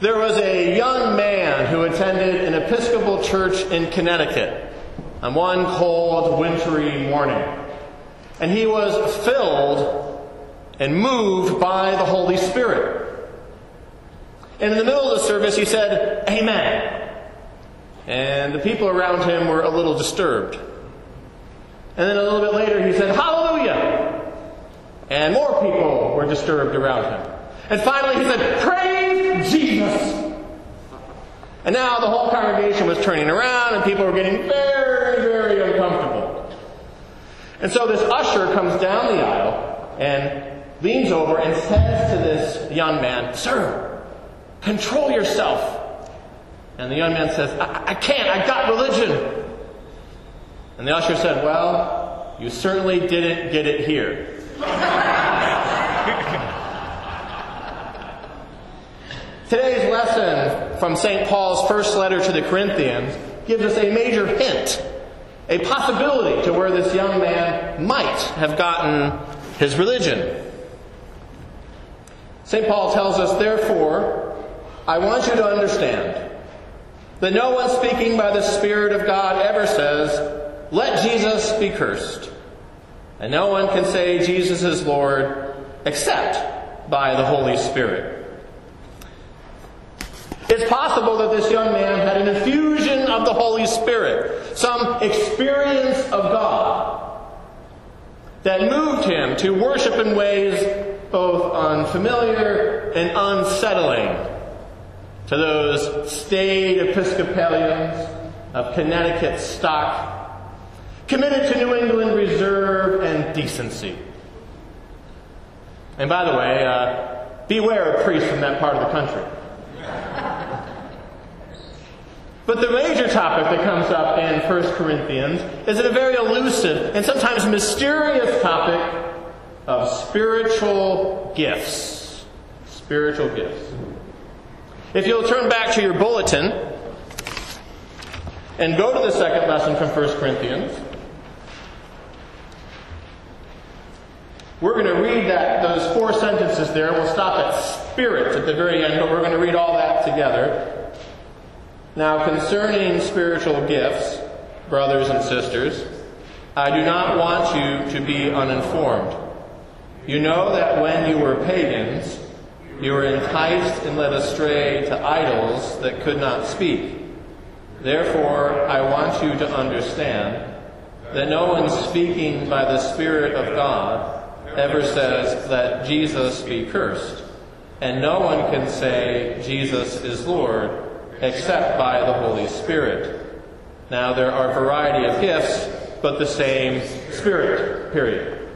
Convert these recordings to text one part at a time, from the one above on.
There was a young man who attended an Episcopal church in Connecticut on one cold, wintry morning. And he was filled and moved by the Holy Spirit. And in the middle of the service, he said, Amen. And the people around him were a little disturbed. And then a little bit later, he said, Hallelujah. And more people were disturbed around him. And finally, he said, Praise Jesus. And now the whole congregation was turning around and people were getting very, very uncomfortable. And so this usher comes down the aisle and leans over and says to this young man, Sir, control yourself. And the young man says, I, I can't, I got religion. And the usher said, Well, you certainly didn't get it here. Today's lesson from St. Paul's first letter to the Corinthians gives us a major hint, a possibility to where this young man might have gotten his religion. St. Paul tells us, therefore, I want you to understand that no one speaking by the Spirit of God ever says, Let Jesus be cursed. And no one can say Jesus is Lord except by the Holy Spirit. It's possible that this young man had an infusion of the Holy Spirit, some experience of God that moved him to worship in ways both unfamiliar and unsettling to those staid Episcopalians of Connecticut stock, committed to New England reserve and decency. And by the way, uh, beware of priests from that part of the country. But the major topic that comes up in 1 Corinthians is a very elusive and sometimes mysterious topic of spiritual gifts. Spiritual gifts. If you'll turn back to your bulletin and go to the second lesson from 1 Corinthians, we're going to read that those four sentences there. We'll stop at spirit at the very end, but we're going to read all that together. Now, concerning spiritual gifts, brothers and sisters, I do not want you to be uninformed. You know that when you were pagans, you were enticed and led astray to idols that could not speak. Therefore, I want you to understand that no one speaking by the Spirit of God ever says that Jesus be cursed, and no one can say Jesus is Lord except by the Holy Spirit. Now, there are a variety of gifts, but the same Spirit, period.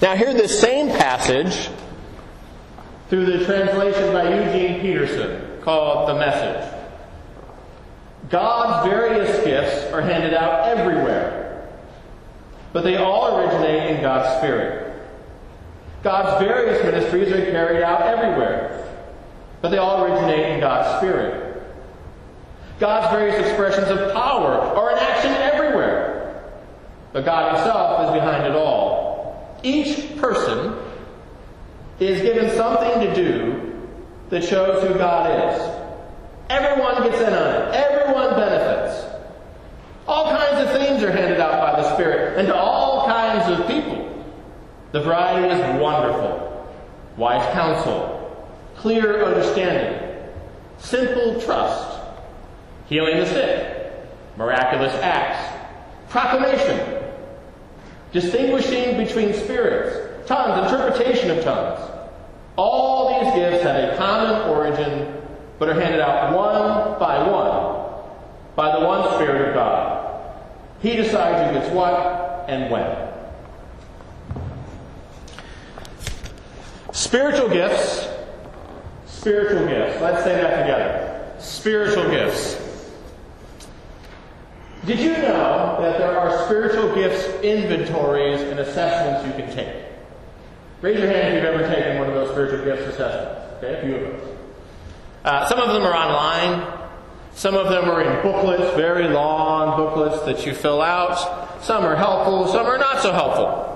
Now, hear this same passage through the translation by Eugene Peterson called The Message. God's various gifts are handed out everywhere, but they all originate in God's Spirit. God's various ministries are carried out everywhere, but they all originate in God's Spirit. God's various expressions of power are in action everywhere, but God Himself is behind it all. Each person is given something to do that shows who God is. Everyone gets in on it. Everyone benefits. All kinds of things are handed out by the Spirit, and to all kinds of people. The variety is wonderful. Wise counsel, clear understanding, simple trust, healing the sick, miraculous acts, proclamation, distinguishing between spirits, tongues, interpretation of tongues. All these gifts have a common origin, but are handed out one by one by the one Spirit of God. He decides who gets what and when. Spiritual gifts Spiritual gifts. Let's say that together. Spiritual gifts. Did you know that there are spiritual gifts inventories and assessments you can take? Raise your hand if you've ever taken one of those spiritual gifts assessments. Okay, a few of those. Uh, some of them are online. Some of them are in booklets, very long booklets that you fill out. Some are helpful, some are not so helpful.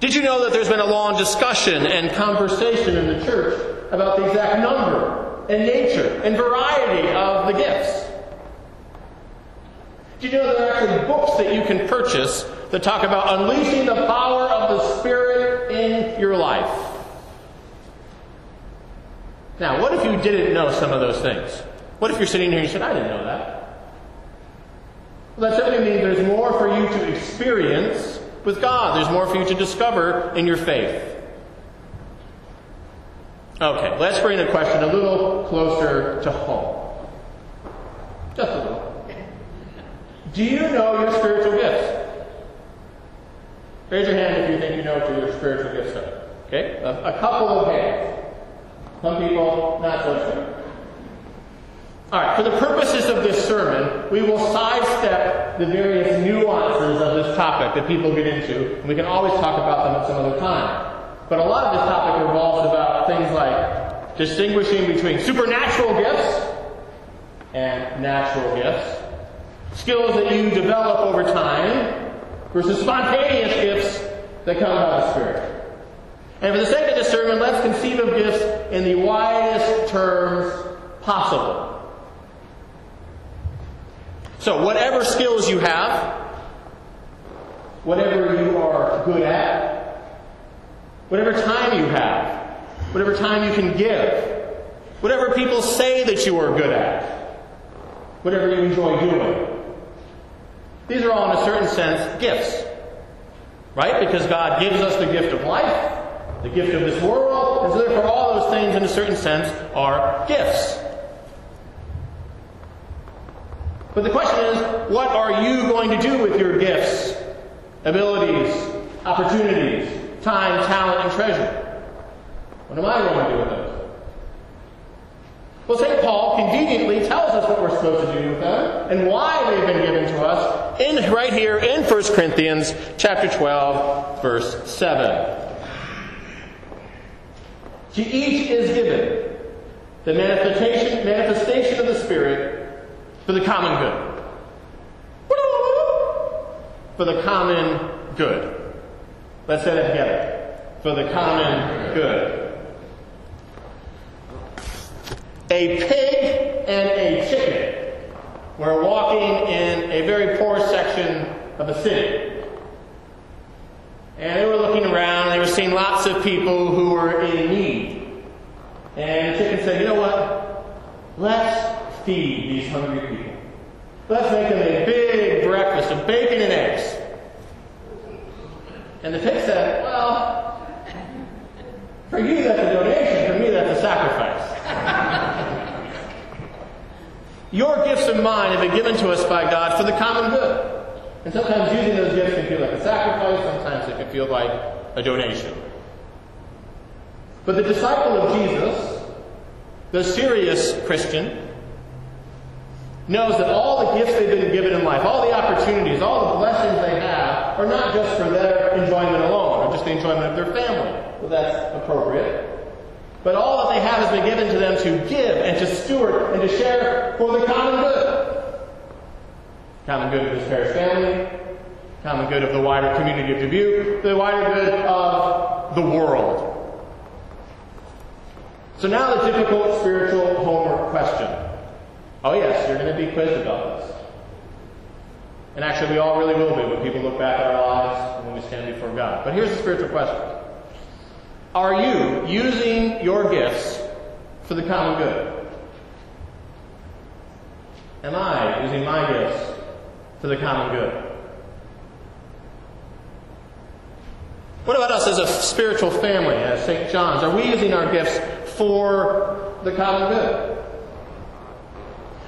Did you know that there's been a long discussion and conversation in the church about the exact number and nature and variety of the gifts? Did you know there are actually books that you can purchase that talk about unleashing the power of the Spirit in your life? Now, what if you didn't know some of those things? What if you're sitting here and you said, I didn't know that? Well, that certainly means there's more for you to experience with God. There's more for you to discover in your faith. Okay, let's bring the question a little closer to home. Just a little. Do you know your spiritual gifts? Raise your hand if you think you know what your spiritual gifts are. Okay? A, a couple of hands. Some people, not so sure. All right, for the purposes of this sermon, we will sidestep the various nuances of this topic that people get into, and we can always talk about them at some other time. But a lot of this topic revolves about things like distinguishing between supernatural gifts and natural gifts, skills that you develop over time versus spontaneous gifts that come by the Spirit. And for the sake of this sermon, let's conceive of gifts in the widest terms possible. So, whatever skills you have, whatever you are good at, whatever time you have, whatever time you can give, whatever people say that you are good at, whatever you enjoy doing. These are all, in a certain sense, gifts. Right? Because God gives us the gift of life, the gift of this world, and so therefore all those things, in a certain sense, are gifts. But the question is, what are you going to do with your gifts, abilities, opportunities, time, talent, and treasure? What am I going to do with those? Well, St. Paul conveniently tells us what we're supposed to do with them and why they've been given to us in, right here in 1 Corinthians chapter 12, verse 7. To each is given the manifestation, manifestation of the Spirit for the common good. For the common good. Let's say that together. For the common good. A pig and a chicken were walking in a very poor section of a city. And they were looking around, they were seeing lots of people who were in need. And the chicken said, You know what? Let's feed these hungry people. Let's make them a big breakfast of bacon and eggs. And the pig said, Well, for you that's a donation, for me that's a sacrifice. Your gifts and mine have been given to us by God for the common good. And sometimes using those gifts can feel like a sacrifice, sometimes it can feel like a donation. But the disciple of Jesus, the serious Christian, knows that all the gifts they've been given in life, all the opportunities, all the blessings they have, are not just for their enjoyment alone, or just the enjoyment of their family. Well, that's appropriate. But all that they have has been given to them to give and to steward and to share for the common good. Common good of this parish family, common good of the wider community of Dubuque, the wider good of the world. So now the difficult spiritual question. Oh, yes, you're going to be quizzed about this. And actually, we all really will be when people look back at our lives and when we stand before God. But here's the spiritual question Are you using your gifts for the common good? Am I using my gifts for the common good? What about us as a spiritual family, as St. John's? Are we using our gifts for the common good?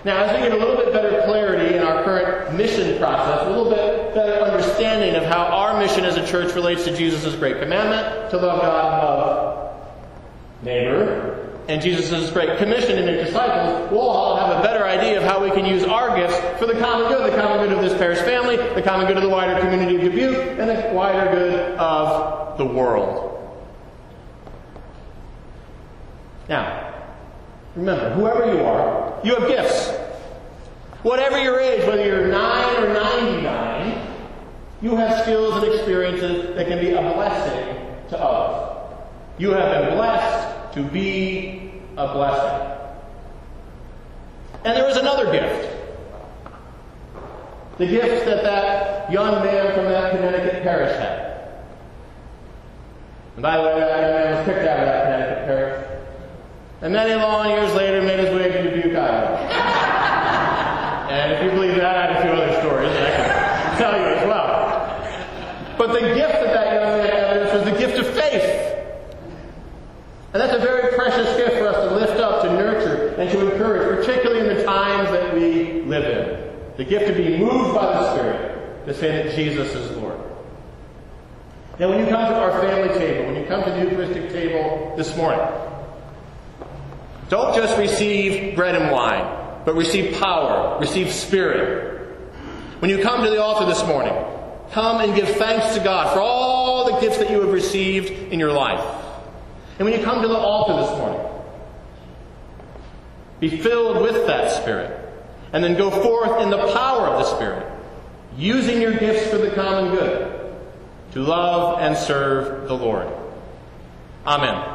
Now, as we get a little bit better clarity in our current mission process, a little bit better understanding of how our mission as a church relates to Jesus' great commandment to love God and love neighbor, and Jesus' great commission in his disciples, we'll all have a better idea of how we can use our gifts for the common good, the common good of this parish family, the common good of the wider community of Dubuque, and the wider good of the world. Now, Remember, whoever you are, you have gifts. Whatever your age, whether you're 9 or 99, you have skills and experiences that can be a blessing to others. You have been blessed to be a blessing. And there is another gift. The gift that that young man from that Connecticut parish had. And by the way, that young man was kicked out of that Connecticut parish. And many long years later made his way to Dubuque, Iowa. and if you believe that, I have a few other stories that I can tell you as well. But the gift that that young man had was the gift of faith. And that's a very precious gift for us to lift up, to nurture, and to encourage, particularly in the times that we live in. The gift to be moved by the Spirit, to say that Jesus is Lord. Now, when you come to our family table, when you come to the Eucharistic table this morning, don't just receive bread and wine, but receive power, receive spirit. When you come to the altar this morning, come and give thanks to God for all the gifts that you have received in your life. And when you come to the altar this morning, be filled with that Spirit. And then go forth in the power of the Spirit, using your gifts for the common good, to love and serve the Lord. Amen.